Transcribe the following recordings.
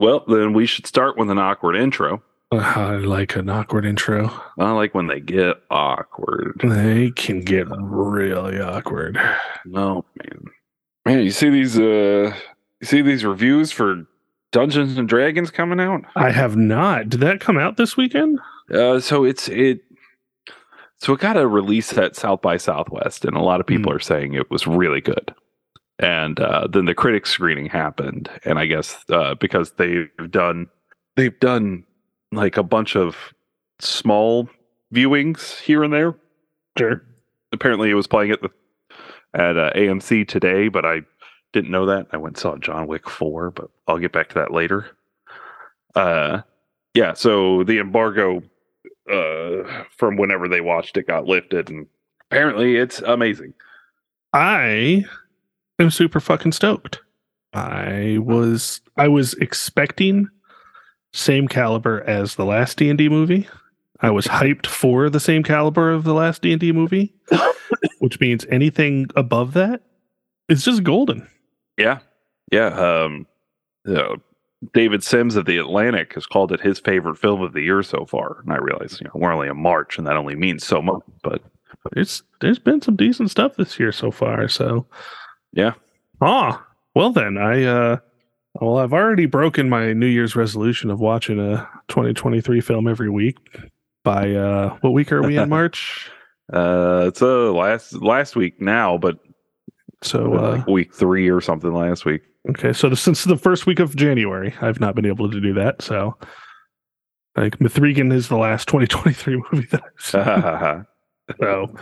Well, then we should start with an awkward intro. Uh, I like an awkward intro. I like when they get awkward. They can get really awkward. No, man. Man, you see these uh you see these reviews for Dungeons and Dragons coming out? I have not. Did that come out this weekend? Uh so it's it so it got a release at South by Southwest and a lot of people Hmm. are saying it was really good. And uh then the critics screening happened and I guess uh because they've done they've done like a bunch of small viewings here and there Sure. apparently it was playing at the at uh, AMC today, but I didn't know that. I went and saw John Wick 4, but I'll get back to that later. Uh yeah, so the embargo uh from whenever they watched it got lifted and apparently it's amazing. I am super fucking stoked. I was I was expecting same caliber as the last D and D movie. I was hyped for the same caliber of the last D and D movie, which means anything above that is just golden. Yeah. Yeah, um uh, David Sims of the Atlantic has called it his favorite film of the year so far. And I realize, you know, we're only in March and that only means so much, but There's there's been some decent stuff this year so far. So Yeah. Ah, well then I uh well I've already broken my New Year's resolution of watching a 2023 film every week. By uh what week are we in March? uh it's uh last last week now, but So uh like week 3 or something last week. okay, so the, since the first week of January, I've not been able to do that. So like Mithrigan is the last 2023 movie that I've seen. So,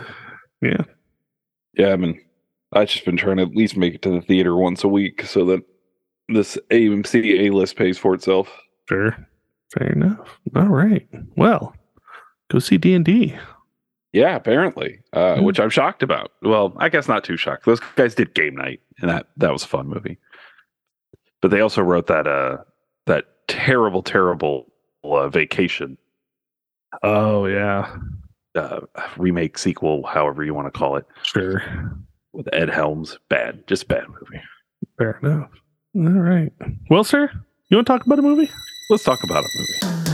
yeah, yeah. I mean, I've just been trying to at least make it to the theater once a week so that this AMC A list pays for itself. Fair. Fair enough. All right. Well, go see D and D. Yeah, apparently, uh, Hmm. which I'm shocked about. Well, I guess not too shocked. Those guys did Game Night, and that that was a fun movie. But they also wrote that uh that terrible, terrible uh, Vacation Oh yeah. uh, remake sequel, however you want to call it, Sure. With Ed Helms. Bad, just bad movie. Fair enough. All right. Well, sir, you want to talk about a movie? Let's talk about a movie.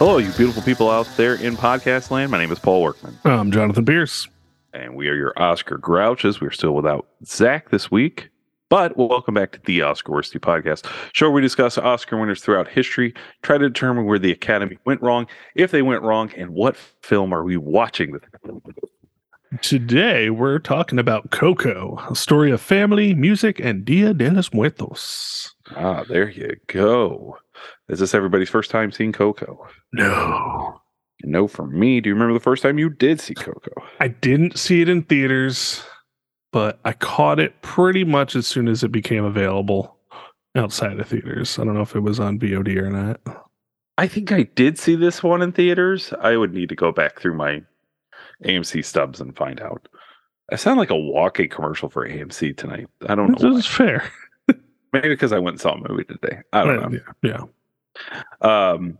Hello, you beautiful people out there in podcast land. My name is Paul Workman, I'm Jonathan Pierce. and we are your Oscar Grouches. We're still without Zach this week, but welcome back to the Oscar Worsty podcast, show where we discuss Oscar winners throughout history, try to determine where the Academy went wrong, if they went wrong, and what film are we watching. Today, we're talking about Coco, a story of family, music, and Dia de los Muertos. Ah, there you go. Is this everybody's first time seeing Coco? No, No, for me. Do you remember the first time you did see Coco? I didn't see it in theaters, but I caught it pretty much as soon as it became available outside of theaters. I don't know if it was on VOD or not. I think I did see this one in theaters. I would need to go back through my AMC stubs and find out. I sound like a walking commercial for AMC tonight. I don't know. This know. is fair. Maybe because I went and saw a movie today. I don't Yeah, yeah. Um,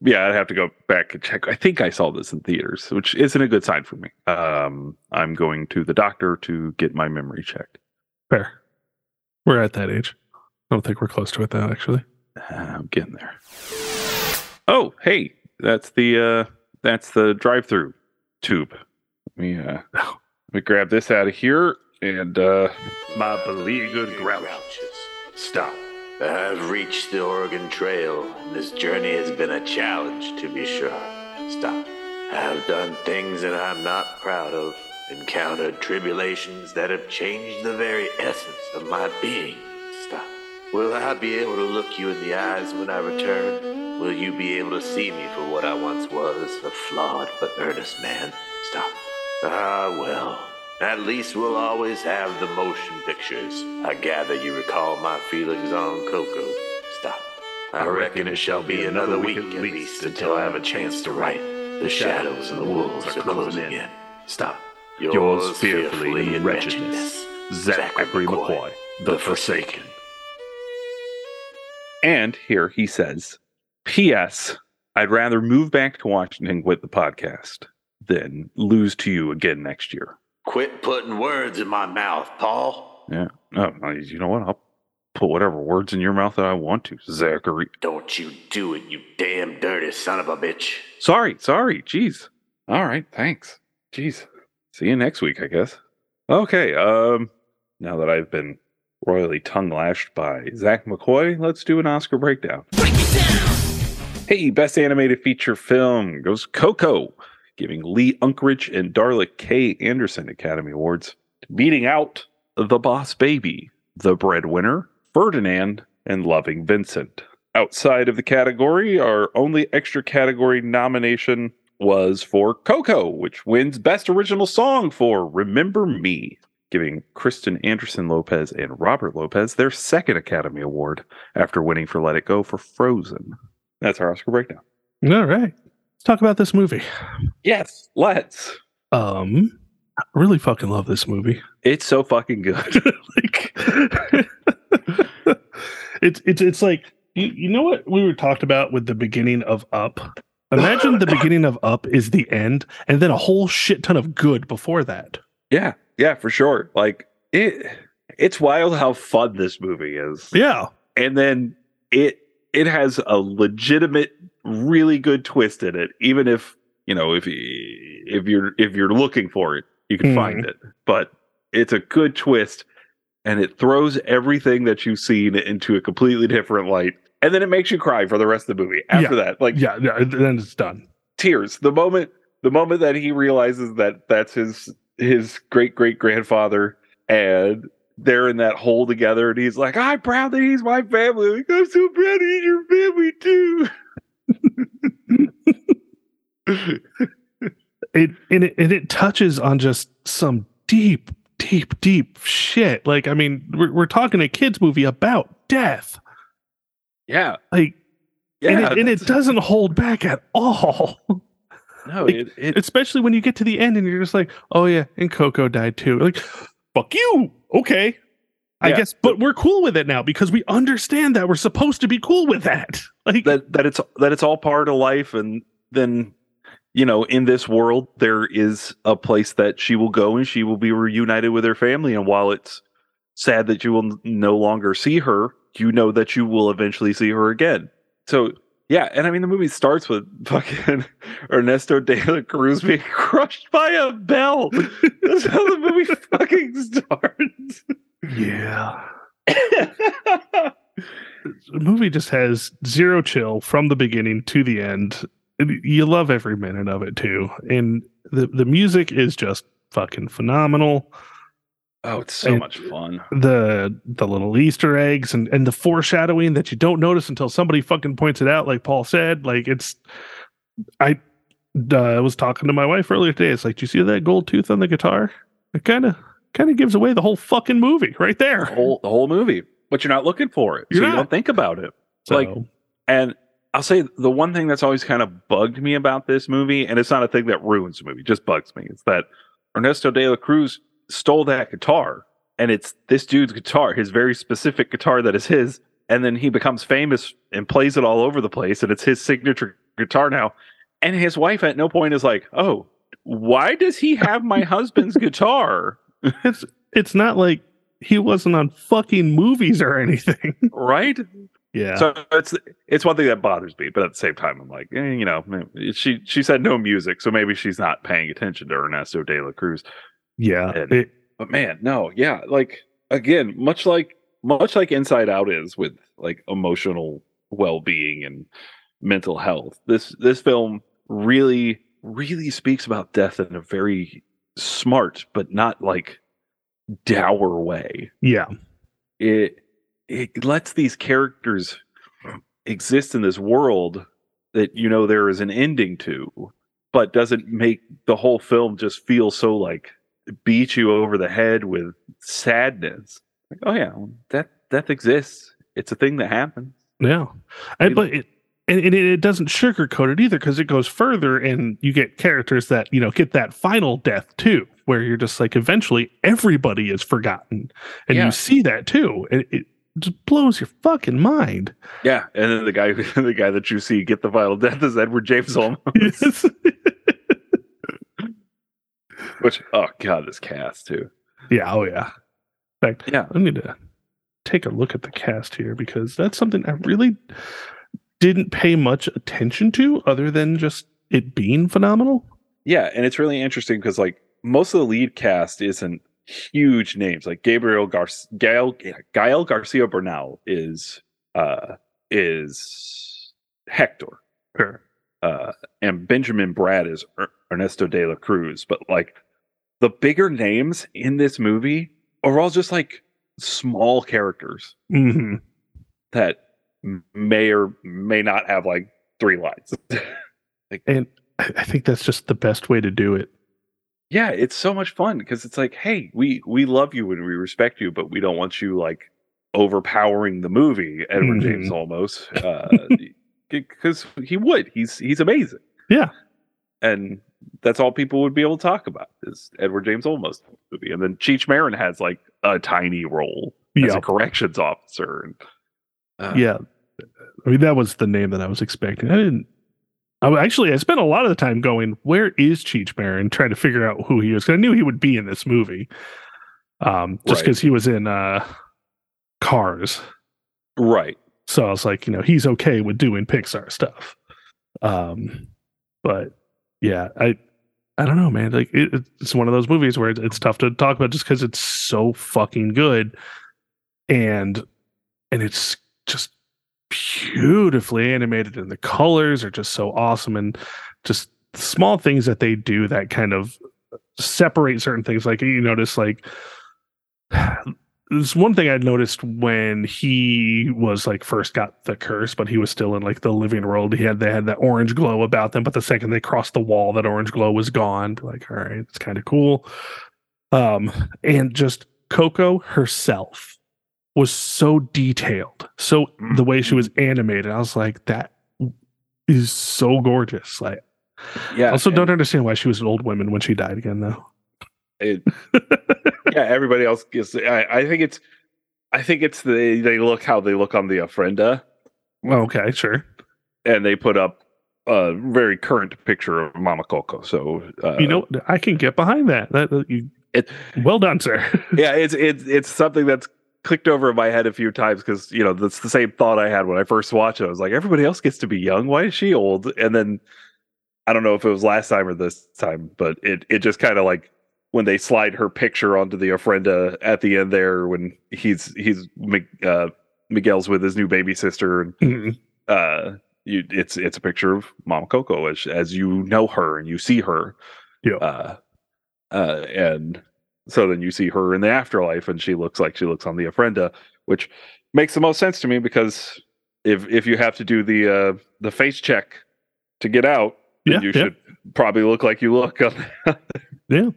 yeah, I'd have to go back and check. I think I saw this in theaters, which isn't a good sign for me. Um, I'm going to the doctor to get my memory checked. Fair. We're at that age. I don't think we're close to it though, actually. I'm getting there. Oh, hey, that's the uh that's the drive-through tube. Let me uh let me grab this out of here and uh my beleaguered grouch. Stop. I've reached the Oregon Trail, and this journey has been a challenge, to be sure. Stop. I've done things that I'm not proud of, encountered tribulations that have changed the very essence of my being. Stop. Will I be able to look you in the eyes when I return? Will you be able to see me for what I once was, a flawed but earnest man? Stop. Ah, well. At least we'll always have the motion pictures. I gather you recall my feelings on Coco. Stop. I reckon it shall be another week at least until I have a chance to write. The shadows and the wolves are closing in. Stop. Yours, fearfully in wretchedness. Zachary McCoy, the Forsaken. And here he says, P.S. I'd rather move back to Washington with the podcast than lose to you again next year. Quit putting words in my mouth, Paul. Yeah. Oh, you know what? I'll put whatever words in your mouth that I want to, Zachary. Don't you do it, you damn dirty son of a bitch. Sorry, sorry. Jeez. All right, thanks. Jeez. See you next week, I guess. Okay, um, now that I've been royally tongue lashed by Zach McCoy, let's do an Oscar breakdown. Hey, best animated feature film goes Coco, giving Lee Unkrich and Darla K. Anderson Academy Awards, beating out The Boss Baby, The Breadwinner, Ferdinand, and Loving Vincent. Outside of the category, our only extra category nomination was for Coco, which wins Best Original Song for Remember Me, giving Kristen Anderson Lopez and Robert Lopez their second Academy Award after winning for Let It Go for Frozen. That's our Oscar breakdown. All right. Talk about this movie. Yes, let's. Um, I really fucking love this movie. It's so fucking good. like, it's it's it's like you, you know what we were talked about with the beginning of Up. Imagine the beginning of Up is the end, and then a whole shit ton of good before that. yeah, yeah, for sure. Like it it's wild how fun this movie is. Yeah, and then it it has a legitimate really good twist in it even if you know if if you're if you're looking for it you can Mhm. find it but it's a good twist and it throws everything that you've seen into a completely different light and then it makes you cry for the rest of the movie after that like yeah. yeah then it's done. tears the moment the moment that he realizes that that's his his great great grandfather and they're in that hole together and he's like i'm proud that he's my family like i'm so proud he's your family too It and it and it touches on just some deep, deep, deep shit. Like I mean, we're we're talking a kids movie about death. yeah Like yeah and, it, and it doesn't hold back at all. no like, it, it especially when you get to the end and you're just like, oh yeah, and Coco died too. Like, fuck you. Okay. I Yeah. guess, but we're cool with it now because we understand that we're supposed to be cool with that. Like, that that it's that it's all part of life and then you know in this world there is a place that she will go and she will be reunited with her family. And while it's sad that you will no longer see her you know that you will eventually see her again. So yeah. And i mean the movie starts with fucking ernesto de la cruz being crushed by a bell. That's how the movie fucking starts yeah. The movie just has zero chill from the beginning to the end. You love every minute of it too. And the, the music is just fucking phenomenal. oh it's so And- much fun the the little Easter eggs and and the foreshadowing that you don't notice until somebody fucking points it out, like Paul said. Like it's, I uh, was talking to my wife earlier today. It's like, do you see that gold tooth on the guitar? It kind of kind of gives away the whole fucking movie right there. the whole the whole movie but you're not looking for it You're so you don't think about it So, like- And I'll say the one thing that's always kind of bugged me about this movie, and it's not a thing that ruins the movie, just bugs me, is that Ernesto de la Cruz stole that guitar, and it's this dude's guitar, his very specific guitar that is his, and then he becomes famous and plays it all over the place, and it's his signature guitar now. And his wife at no point is like, "Oh, why does he have my husband's guitar?" It's it's not like he wasn't on fucking movies or anything. Right? yeah. So it's it's one thing that bothers me, but at the same time, I'm like, eh, you know, she she said no music, so maybe she's not paying attention to Ernesto de la Cruz. yeah. and- It, But man, no, yeah, like again, much like much like Inside Out is with like emotional well being and mental health. This this film really really speaks about death in a very smart but not like dour way yeah. it it lets these characters exist in this world that you know there is an ending to but doesn't make the whole film just feel so like beat you over the head with sadness like oh yeah death death exists it's a thing that happens Yeah. I, but it and, and it doesn't sugarcoat it either because it goes further and you get characters that you know get that final death too where you're just like eventually everybody is forgotten and Yeah. you see that too and it just blows your fucking mind Yeah, and then the guy, the guy that you see get the final death is Edward James Olmos. Yes. Which, oh god, this cast too. yeah oh yeah in fact Yeah. i need to take a look at the cast here because that's something i really didn't pay much attention to other than just it being phenomenal Yeah, and it's really interesting because like most of the lead cast isn't huge names. Like Gabriel Gar- Gael Gael Garcia Bernal is uh is Hector. sure Uh and Benjamin Bratt is er- Ernesto de la Cruz. But like the bigger names in this movie are all just like small characters hmm that may or may not have like three lines. and I, think that's just the best way to do it yeah it's so much fun because it's like hey we we love you and we respect you but we don't want you like overpowering the movie edward Mhm. james olmos uh because he would he's he's amazing Yeah. and that's all people would be able to talk about is edward james olmos movie and then cheech marin has like a tiny role as a corrections officer and uh, yeah i mean that was the name that i was expecting i didn't I actually I spent a lot of the time going, "Where is Cheech Marin?" trying to figure out who he is. 'cause I knew he would be in this movie, um, just Right. because he was in uh, Cars. right So I was like, you know, he's okay with doing Pixar stuff. Um, but yeah, I I don't know, man. Like it, it's one of those movies where it's, it's tough to talk about just because it's so fucking good, and and it's just beautifully animated, and the colors are just so awesome, and just small things that they do that kind of separate certain things. Like you notice, like there's one thing I noticed when he was like first got the curse, but he was still in like the living world. He had they had that orange glow about them, but the second they crossed the wall, that orange glow was gone. Like, all right, it's kind of cool. Um, and just Coco herself was so detailed. So the way she was animated, I was like, that is so gorgeous. Like, yeah also don't understand why she was an old woman when she died again, though. it, yeah, everybody else gets. I, I think it's. I think it's the they look how they look on the ofrenda, okay, sure. and they put up a very current picture of Mama Coco. So uh, you know, I can get behind that. That, that you, It- well done, sir. yeah, it's it's it's something that's clicked over in my head a few times because you know that's the same thought I had when I first watched it. I was like, everybody else gets to be young. Why is she old? And then I don't know if it was last time or this time, but it it just kind of like when they slide her picture onto the ofrenda at the end there when he's he's uh, Miguel's with his new baby sister and Mhm. uh you it's it's a picture of Mama Coco as as you know her and you see her. Yeah. Uh uh and so then you see her in the afterlife and she looks like she looks on the ofrenda, which makes the most sense to me because if if you have to do the uh the face check to get out, then Yeah, you yeah. should probably look like you look on Yeah.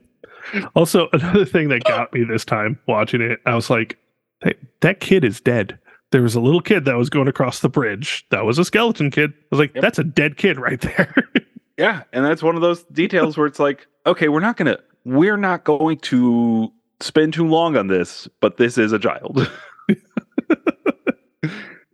Also, another thing that got me this time watching it, I was like, hey, that kid is dead. There was a little kid that was going across the bridge. That was a skeleton kid. I was like, Yep. that's a dead kid right there. Yeah, and that's one of those details where it's like, okay, we're not gonna, we're not going to spend too long on this, but this is a child.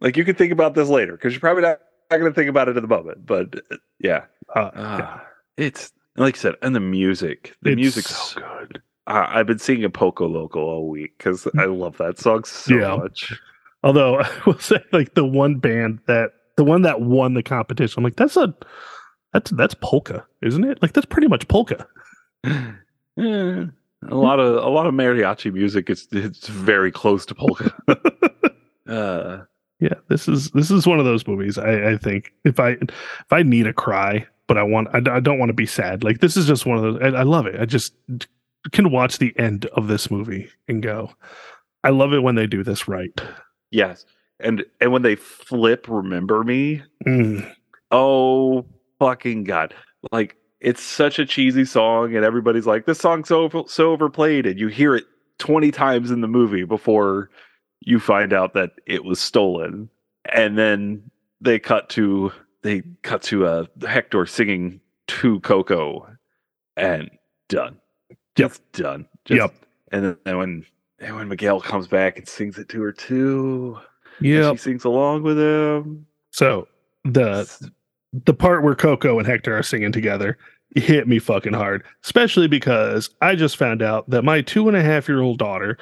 like you can think about this later because you're probably not, not going to think about it at the moment. But uh, yeah, Uh, Ah, it's like I said, and the music, the music's so good. Uh, I've been singing Poco Loco all week because I love that song so Yeah. much. Although I will say, like the one band that the one that won the competition, I'm like, that's a that's that's polka, isn't it? Like that's pretty much polka. Yeah, a lot of a lot of mariachi music. It's it's very close to polka. uh, Yeah, this is this is one of those movies. I, I think if I if I need a cry, but I want I, I don't want to be sad. Like this is just one of those. I, I love it. I just can watch the end of this movie and go. I love it when they do this right. yes, and and when they flip, remember me. Mm, Oh fucking god! Like it's such a cheesy song, and everybody's like, "This song's so over- so overplayed," and you hear it twenty times in the movie before you find out that it was stolen, and then they cut to they cut to uh Hector singing to Coco and done. Yep. Just done. Just, Yep. And then and when and when Miguel comes back and sings it to her too. yeah, She sings along with him. So the the part where Coco and Hector are singing together hit me fucking hard, especially because I just found out that my two and a half year old daughter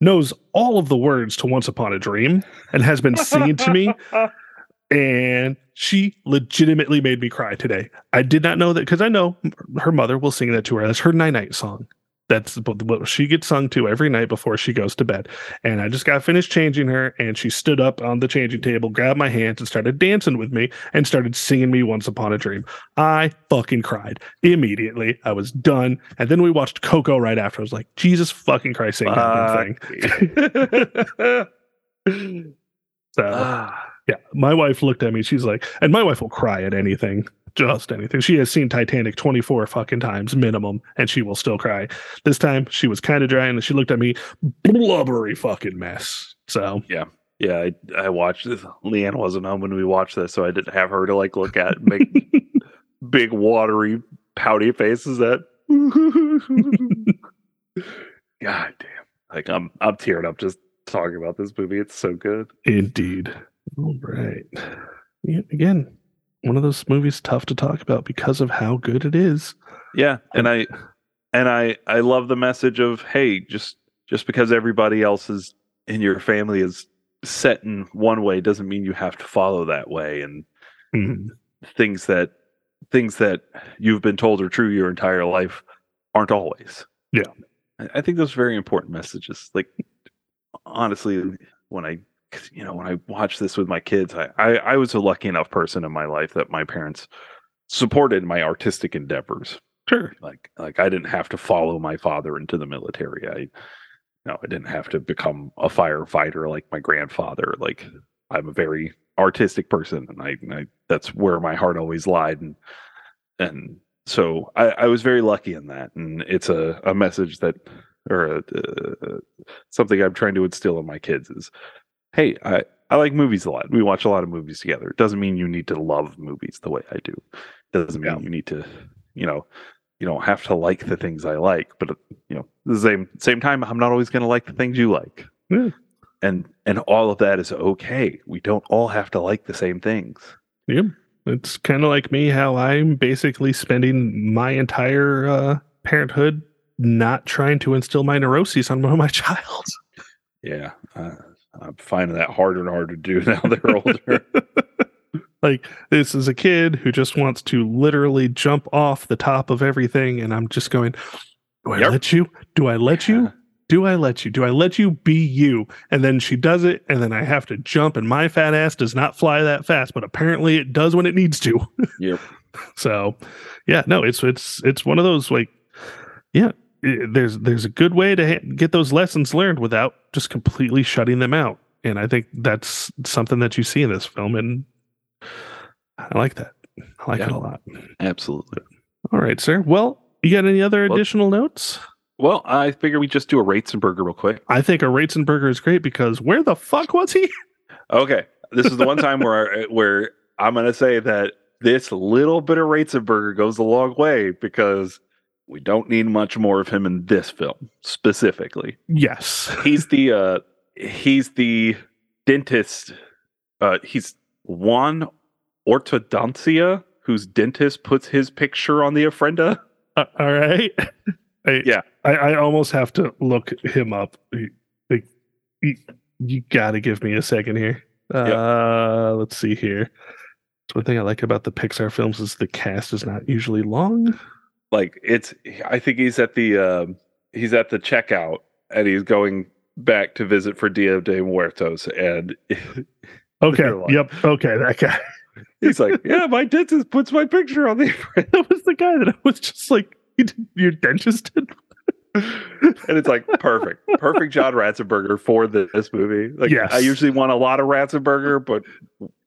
knows all of the words to Once Upon a Dream and has been singing to me, and she legitimately made me cry today. I did not know that because I know her mother will sing that to her. That's her night night song. That's what she gets sung to every night before she goes to bed. And I just got finished changing her, and she stood up on the changing table, grabbed my hands, and started dancing with me and started singing me Once Upon a Dream. I fucking cried immediately. I was done. And then we watched Coco right after. I was like, Jesus fucking Christ, goddamn thing. So, Ah, yeah, my wife looked at me. She's like, and my wife will cry at anything, just anything. She has seen Titanic 24 fucking times minimum, and she will still cry. This time she was kind of dry and she looked at me, blubbery fucking mess. So, yeah, I, I watched this. Leanne wasn't home when we watched this, so I didn't have her to like look at and make big watery pouty faces at. God damn. Like I'm I'm tearing up just talking about this movie. It's so good. indeed. All right. Yeah, again, one of those movies tough to talk about because of how good it is. Yeah. And I and I I love the message of hey, just just because everybody else is in your family is set in one way doesn't mean you have to follow that way and Mhm. things that things that you've been told are true your entire life aren't always. Yeah. I, think those are very important messages. Like honestly, when I you know, when I watch this with my kids, I, I I was a lucky enough person in my life that my parents supported my artistic endeavors. Sure. Like like I didn't have to follow my father into the military. I no, I didn't have to become a firefighter like my grandfather. Like I'm a very artistic person, and I, I that's where my heart always lied. And and so I, I was very lucky in that. And it's a a message that or a, uh, something I'm trying to instill in my kids is, hey, I I like movies a lot. We watch a lot of movies together. It doesn't mean you need to love movies the way I do. It doesn't mean Yeah. you need to, you know, you don't have to like the things I like, but you know, the same same time, I'm not always going to like the things you like, Yeah. and and all of that is okay. We don't all have to like the same things. Yep. It's kind of like me, how I'm basically spending my entire uh, parenthood not trying to instill my neuroses on one of my child. Yeah, uh, I'm finding that harder and harder to do now they're older. like, this is a kid who just wants to literally jump off the top of everything. And I'm just going, Do I Yep. let you? Do I let you? Do I let you? Do I let you be you? And then she does it, and then I have to jump, and my fat ass does not fly that fast, but apparently it does when it needs to. Yep. So, yeah, no, it's it's it's one of those like, yeah, there's there's a good way to ha- get those lessons learned without just completely shutting them out, and I think that's something that you see in this film, and I like that. I like it a lot. Absolutely. All right, sir. Well, you got any other Well- additional notes? Well, I figure we just do a Ratzenberger real quick. I think a Ratzenberger is great because where the fuck was he? Okay, this is the one time where where I'm going to say that this little bit of Ratzenberger goes a long way because we don't need much more of him in this film specifically. Yes. He's the uh he's the dentist. Uh, he's Juan Ortodoncia, whose dentist puts his picture on the ofrenda. Uh, all right. I, Yeah. I, I almost have to look him up. Like, you, you got to give me a second here. Uh, let's see here. One thing I like about the Pixar films is the cast is not usually long. Like it's i think he's at the um he's at the checkout and he's going back to visit for dia de muertos and Okay. They're. Yep. Okay. That guy. he's like yeah my dentist puts my picture on the that was the guy that I was just like, "You did- your dentist did. and it's like perfect perfect john ratzenberger for this movie like Yes. i usually want a lot of ratzenberger but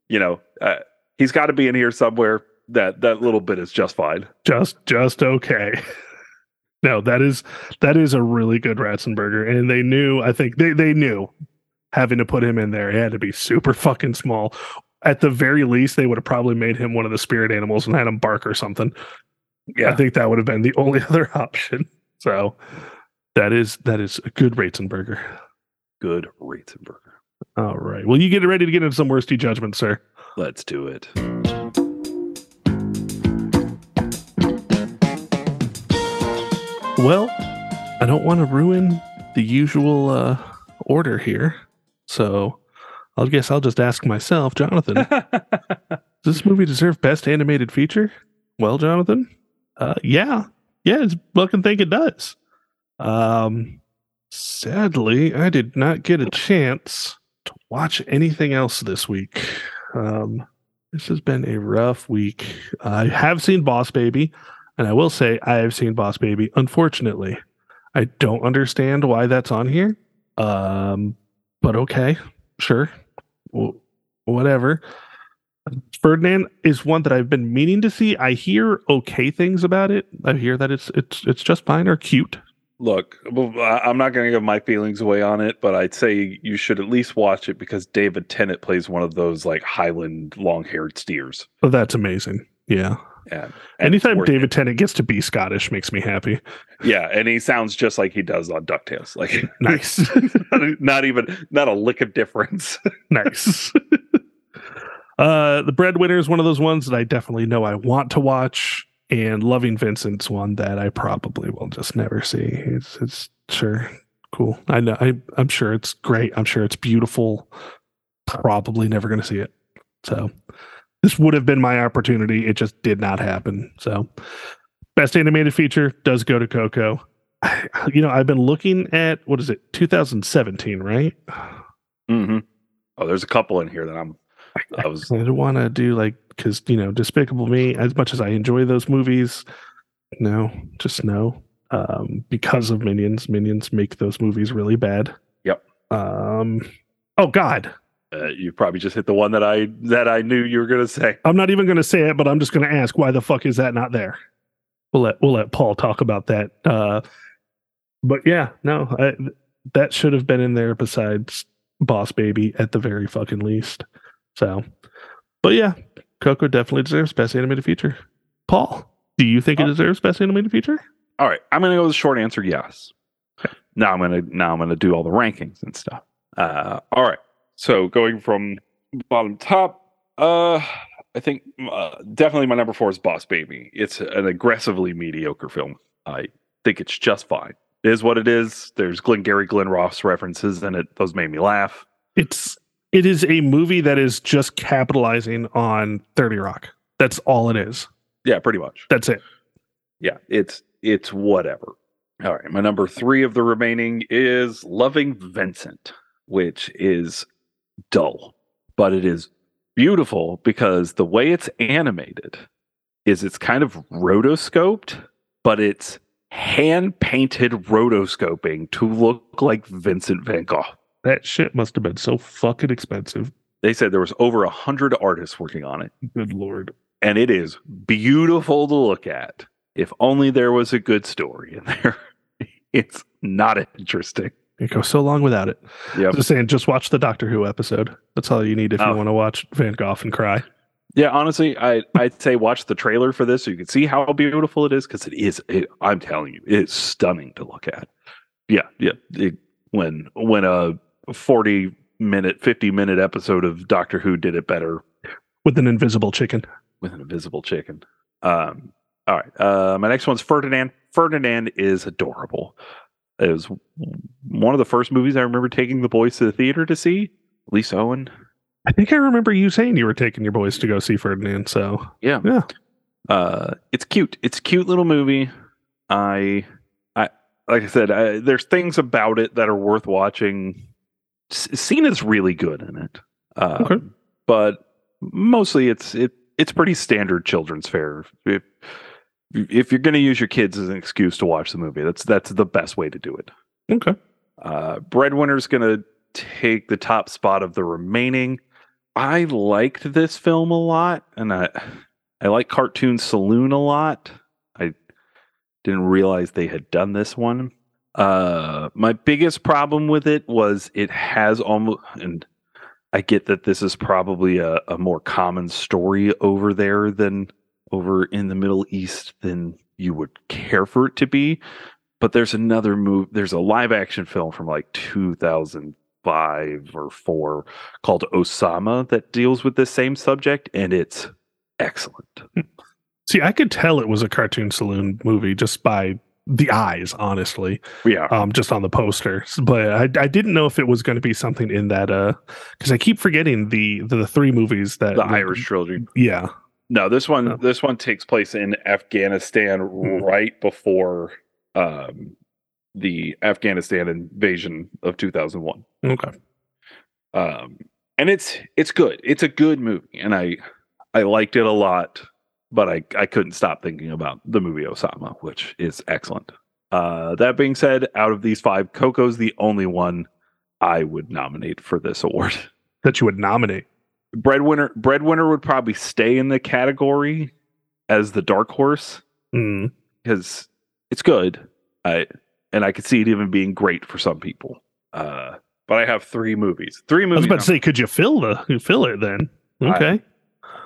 you know uh, he's got to be in here somewhere that that little bit is just fine just just okay. no, that is that is a really good Ratzenberger, and they knew. I think they they knew having to put him in there. It had to be super fucking small, at the very least, they would have probably made him one of the spirit animals and had him bark or something. Yeah, I think that would have been the only other option. So that is that is a good Ratzenberger. good Ratzenberger. All right. Well, you get ready to get into some worsty judgment, sir. Let's do it. Well, I don't want to ruin the usual uh, order here, so I guess I'll just ask myself, Jonathan. Does this movie deserve best animated feature? Well, Jonathan, uh, yeah, yeah, I fucking think it does. Um, sadly, I did not get a chance to watch anything else this week. Um, this has been a rough week. I have seen Boss Baby, and I will say I have seen Boss Baby. Unfortunately, I don't understand why that's on here. Um, but okay, sure, w- whatever. Ferdinand is one that I've been meaning to see. I hear okay things about it. I hear that it's it's it's just fine or cute. Look, I'm not going to give my feelings away on it, but I'd say you should at least watch it because David Tennant plays one of those like Highland long-haired steers. Oh, that's amazing. Yeah. Anytime David. Tennant gets to be Scottish makes me happy. yeah, and he sounds just like he does on Ducktales. Like Nice. not, not even not a lick of difference. nice. uh the breadwinner is one of those ones that I definitely know I want to watch. And Loving Vincent's one that I probably will just never see. It's it's sure cool. I know I I'm sure it's great. I'm sure it's beautiful. Probably never gonna see it. So this would have been my opportunity. It just did not happen. So best animated feature does go to Coco. You know, I've been looking at what is it, 2017, right? mm-hmm. Oh, there's a couple in here that I'm. I was I don't want to do like because you know, Despicable Me. As much as I enjoy those movies, no, just no. Um, because of Minions, Minions make those movies really bad. Yep. Um. Oh God, uh, you probably just hit the one that I that I knew you were going to say. I'm not even going to say it, but I'm just going to ask why the fuck is that not there? We'll let we'll let Paul talk about that. Uh, but yeah, no, I, that should have been in there besides Boss Baby at the very fucking least. So, but yeah, Coco definitely deserves best animated feature. Paul, do you think it Uh, deserves best animated feature? All right, I'm going to go with the short answer. Yes. Now I'm going to now I'm going to do all the rankings and stuff. Uh, all right. So going from bottom top, uh, I think uh, definitely my number four is Boss Baby. It's an aggressively mediocre film. I think it's just fine. It is what it is. There's Glengarry Glen Ross references in it. Those made me laugh. It's it is a movie that is just capitalizing on Thirty Rock. That's all it is. Yeah, pretty much. That's it. yeah, it's it's whatever. All right, my number three of the remaining is Loving Vincent, which is dull, but it is beautiful because the way it's animated is it's kind of rotoscoped, but it's hand painted rotoscoping to look like Vincent Van Gogh. That shit must have been so fucking expensive. They said there was over a hundred artists working on it. Good lord. and it is beautiful to look at. If only there was a good story in there. it's not interesting. You go so long without it. Yep. Just saying, just watch the Doctor Who episode. That's all you need if you Oh. want to watch Van Gogh and cry. Yeah, honestly, I I'd say watch the trailer for this so you can see how beautiful it is because it is. It, I'm telling you, it's stunning to look at. Yeah, yeah. It, when when a 40 minute, 50 minute episode of Doctor Who did it better With an invisible chicken. with an invisible chicken. Um, all right. Uh, my next one's Ferdinand. Ferdinand is adorable. It was one of the first movies I remember taking the boys to the theater to see. Lisa Owen. I think I remember you saying you were taking your boys to go see Ferdinand. So Yeah. Yeah. Uh, it's cute. It's a cute little movie. I, I, like I said, I, there's things about it that are worth watching. S- Cena's really good in it. Um, Okay. But mostly it's it it's pretty standard children's fare. If, if you're going to use your kids as an excuse to watch the movie, that's that's the best way to do it. okay. Uh, Breadwinner's going to take the top spot of the remaining. I liked this film a lot, and I I like Cartoon Saloon a lot. I didn't realize they had done this one. Uh, my biggest problem with it was it has almost, and I get that this is probably a, a more common story over there than over in the Middle East than you would care for it to be. But there's another move. There's a live action film from like 2005 or four called Osama that deals with this same subject, and it's excellent. See, I could tell it was a cartoon saloon movie just by the eyes, honestly. Yeah. Um, just on the poster, but I, I didn't know if it was going to be something in that. Uh, because I keep forgetting the, the the three movies that the Irish trilogy. Yeah. No, this one Oh. this one takes place in Afghanistan Hmm. right before um the Afghanistan invasion of 2001. Okay. Um and it's it's good. It's a good movie and I I liked it a lot, but I I couldn't stop thinking about the movie Osama, which is excellent. Uh that being said, out of these 5, Coco's the only one I would nominate for this award. That you would nominate. Breadwinner Breadwinner would probably stay in the category as the dark horse Mm. because it's good. I and I could see it even being great for some people. Uh, but I have three movies. Three movies. I was about to say, could you fill the fill it then? Okay.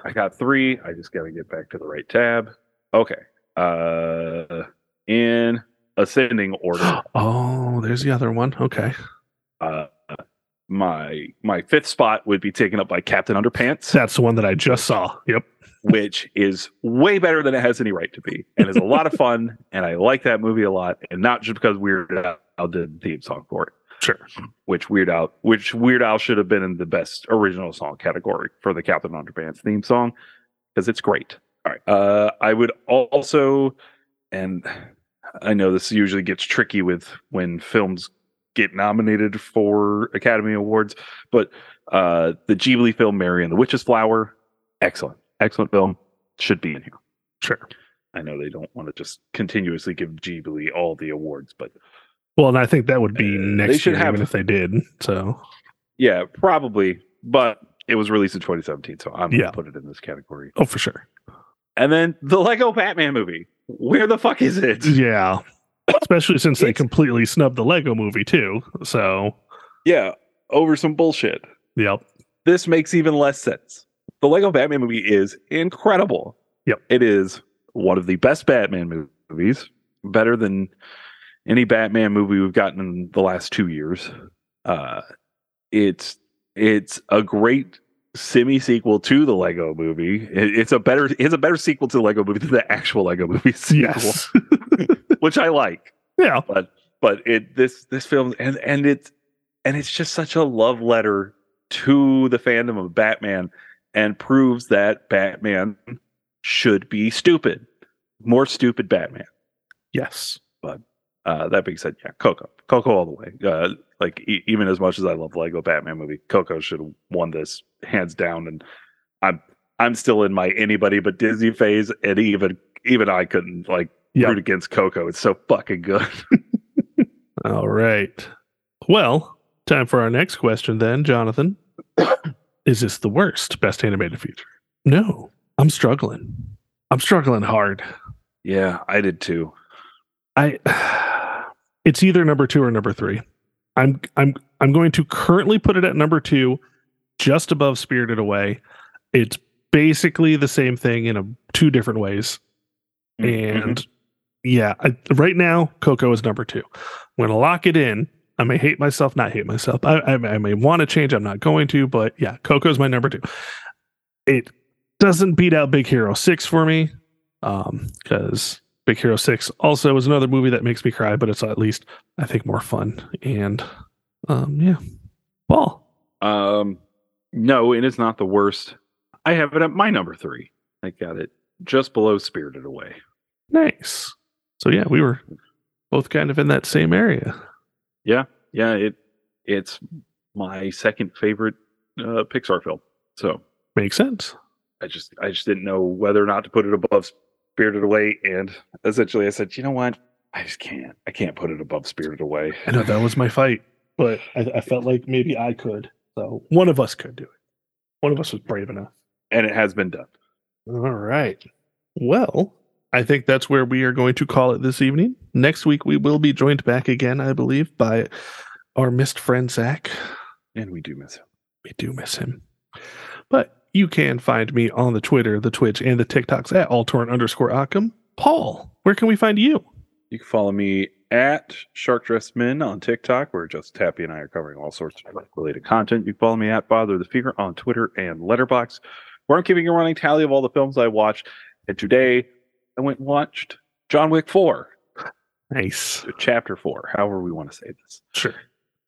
I got three. I just got to get back to the right tab. Okay. Uh, in ascending order. oh, there's the other one. Okay. Uh, my my fifth spot would be taken up by Captain Underpants, That's the one that I just saw. Yep. which is way better than it has any right to be, and is a lot of fun. And I like that movie a lot, and not just because Weird Al did the theme song for it. Sure. which Weird Al, which Weird Al should have been in the best original song category for the Captain Underpants theme song because it's great. All right, uh, I would also, and I know this usually gets tricky with when films get nominated for Academy Awards, but uh, the Ghibli film Mary and the Witch's Flower, excellent, excellent film, should be in here. Sure. I know they don't want to just continuously give Ghibli all the awards, but Well, and I think that would be Uh, next they should year, have- even if they did. So Yeah, probably. But it was released in 2017, so I'm Yeah. gonna put it in this category. oh for sure. And then the Lego Batman movie. Where the fuck is it? Yeah. Especially since they completely snubbed the Lego movie too. So Yeah, over some bullshit. yep. This makes even less sense. The Lego Batman movie is incredible. Yep. It is one of the best Batman movies, better than any Batman movie we've gotten in the last 2 years. Uh it's it's a great semi sequel to the Lego movie. It- it's a better it's a better sequel to the Lego movie than the actual Lego movie sequel, Yes. which I like. Yeah. But but it this this film and and it's and it's just such a love letter to the fandom of Batman and proves that Batman should be stupid. More stupid Batman. Yes. But uh, that being said, yeah, Coco, Coco all the way. Uh, like e- even as much as I love Lego Batman movie, Coco should have won this hands down. And I'm I'm still in my anybody but Disney phase, and even even I couldn't like Yep. root against Coco. It's so fucking good. All right. Well, time for our next question then, Jonathan. Is this the worst best animated feature? No. I'm struggling. I'm struggling hard. yeah, I did too. I it's either number 2 or number 3. I'm I'm I'm going to currently put it at number 2 just above Spirited Away. It's basically the same thing in a two different ways. Mm-hmm. And yeah, I, right now Coco is number two. I'm gonna lock it in. I may hate myself, not hate myself. I, I, I may want to change. I'm not going to, but yeah, Coco is my number two. It doesn't beat out Big Hero Six for me, um, because Big Hero Six also is another movie that makes me cry, but it's at least I think more fun. And um, yeah, Paul. Um, no, and it is not the worst. I have it at my number three. I got it just below Spirited Away. Nice. So yeah, we were both kind of in that same area. Yeah, yeah. It it's my second favorite uh, Pixar film. So Makes sense. I just I just didn't know whether or not to put it above Spirited Away, and essentially I said, you know what, I just can't. I can't put it above Spirited Away. I know that was my fight, but I, I felt like maybe I could. So one of us could do it. One of us was brave enough. and it has been done. All right. Well, I think that's where we are going to call it this evening. Next week, we will be joined back again, I believe, by our missed friend Zach. And we do miss him. We do miss him. But you can find me on the Twitter, the Twitch, and the TikToks at Altorn underscore Occam. Paul, where can we find you? You can follow me at Shark Dress Men on TikTok, where just Tappy and I are covering all sorts of related content. You can follow me at Bother the Finger on Twitter and Letterboxd, where I'm keeping a running tally of all the films I watch. And today I went and watched John Wick 4, Nice. Chapter 4, however we want to say this. Sure.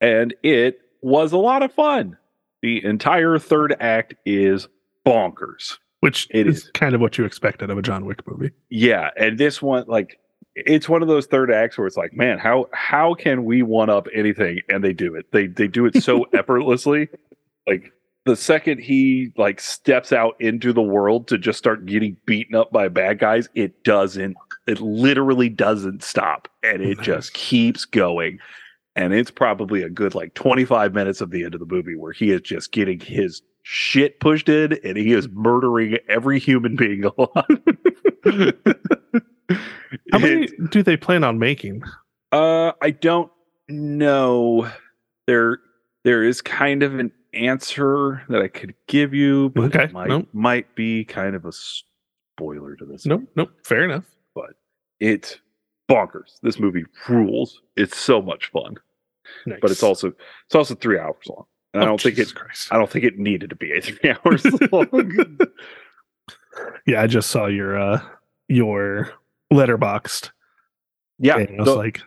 And it was a lot of fun. The entire third act is bonkers. Which It is is. kind of what you expected of a John Wick movie. Yeah, and this one, like, it's one of those third acts where it's like, man, how how can we one up anything? And they do it. They they do it so effortlessly. Like the second he like steps out into the world to just start getting beaten up by bad guys, it doesn't. It literally doesn't stop, and it just keeps going. And it's probably a good like 25 minutes of the end of the movie where he is just getting his shit pushed in and he is murdering every human being alive. How many It- do they plan on making? uh, I don't know. There, there is kind of an answer that I could give you, but Okay, it might no. might be kind of a spoiler to this. Nope, nope. Fair enough. But it's bonkers. This movie rules. It's so much fun, Nice. but it's also it's also three hours long, and I Oh, don't think Jesus it. Christ. I don't think it needed to be a three hours long. Yeah, I just saw your uh your Letterboxd. yeah, and I was the- like,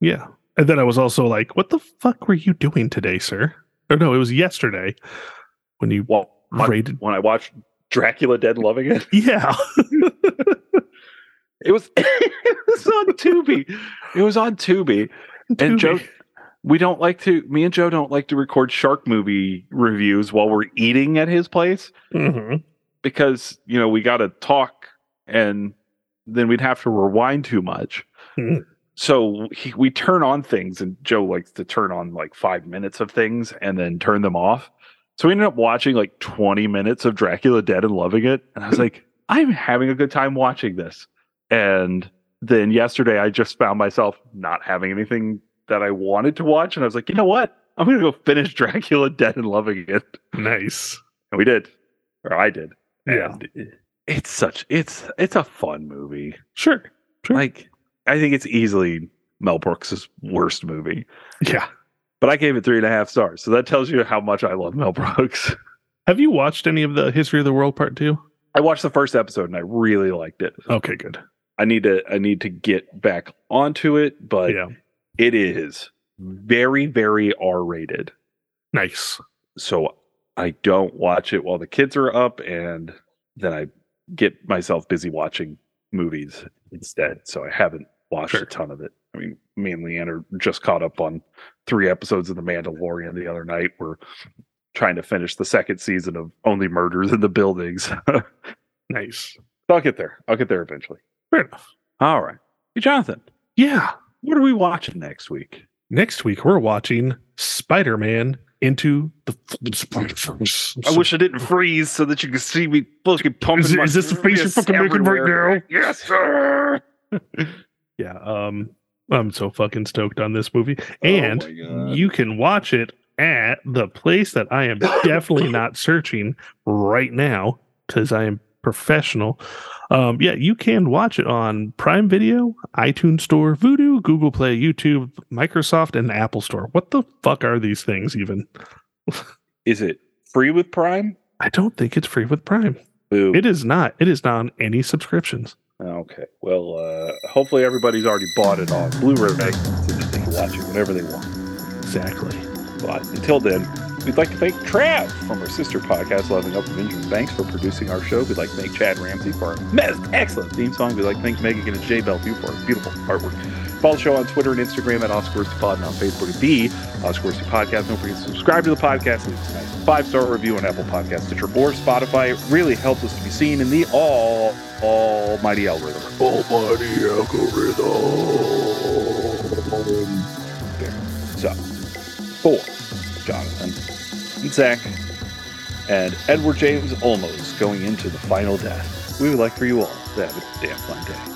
yeah. And then I was also like, what the fuck were you doing today, sir? Or no, it was yesterday when you well, when- rated. when I watched Dracula Dead Loving It. Yeah. It was it was on Tubi. It was on Tubi. And Joe, we don't like to. Me and Joe don't like to record shark movie reviews while we're eating at his place Mhm. because you know we got to talk, and then we'd have to rewind too much. Mhm. So he, we turn on things, and Joe likes to turn on like five minutes of things and then turn them off. So we ended up watching like twenty minutes of Dracula Dead and loving it, and I was like, I'm having a good time watching this. And then yesterday, I just found myself not having anything that I wanted to watch, and I was like, you know what? I'm gonna go finish Dracula Dead and Loving It, Nice. and we did, or I did. Yeah. And it's such it's it's a fun movie. Sure. Sure. Like I think it's easily Mel Brooks' worst movie, Yeah. but I gave it three and a half stars, so that tells you how much I love Mel Brooks. Have you watched any of the History of the World Part Two? I watched the first episode and I really liked it. Okay, good. I need to I need to get back onto it, but yeah. it is very very R rated. Nice. So I don't watch it while the kids are up and then I get myself busy watching movies instead. So I haven't watched Sure. a ton of it. I mean, me and Leanne are just caught up on three episodes of The Mandalorian the other night. We're trying to finish the second season of Only Murders in the Buildings. Nice. I'll get there. I'll get there eventually. Fair enough. All right. Hey, Jonathan, Yeah. what are we watching next week? Next week we're watching Spider Man into the Spider-Verse. I wish I didn't freeze so that you could see me fucking pumping. Is, my is this the face you're fist fucking making right now? Yes, sir. Yeah. Um, I'm so fucking stoked on this movie, Oh and God. you can watch it at the place that I am definitely not searching right now because I am professional. Um, yeah, you can watch it on Prime Video, iTunes Store, Vudu, Google Play, YouTube, Microsoft, and Apple Store. What the fuck are these things even? Is it free with Prime? I don't think it's free with Prime. Boo. It is not. It is not on any subscriptions. Okay. Well, uh, hopefully everybody's already bought it on Blu-ray so they can watch it whenever they want. Exactly. But until then, we'd like to thank Trav from our sister podcast, Loving Up Avengers Banks, for producing our show. We'd like to thank Chad Ramsey for our excellent theme song. We'd like to thank Megan and Jay Bellevue for our beautiful artwork. Follow the show on Twitter and Instagram at OscarsPod and on Facebook at the Oscarsy Podcast. Don't forget to subscribe to the podcast. and Leave us a nice five-star review on Apple Podcasts, Stitcher, or Spotify. It really helps us to be seen in the all almighty algorithm. Almighty algorithm. So, for Jonathan and Zach and Edward James Olmos going into the final death, we would like for you all to have a damn fun day.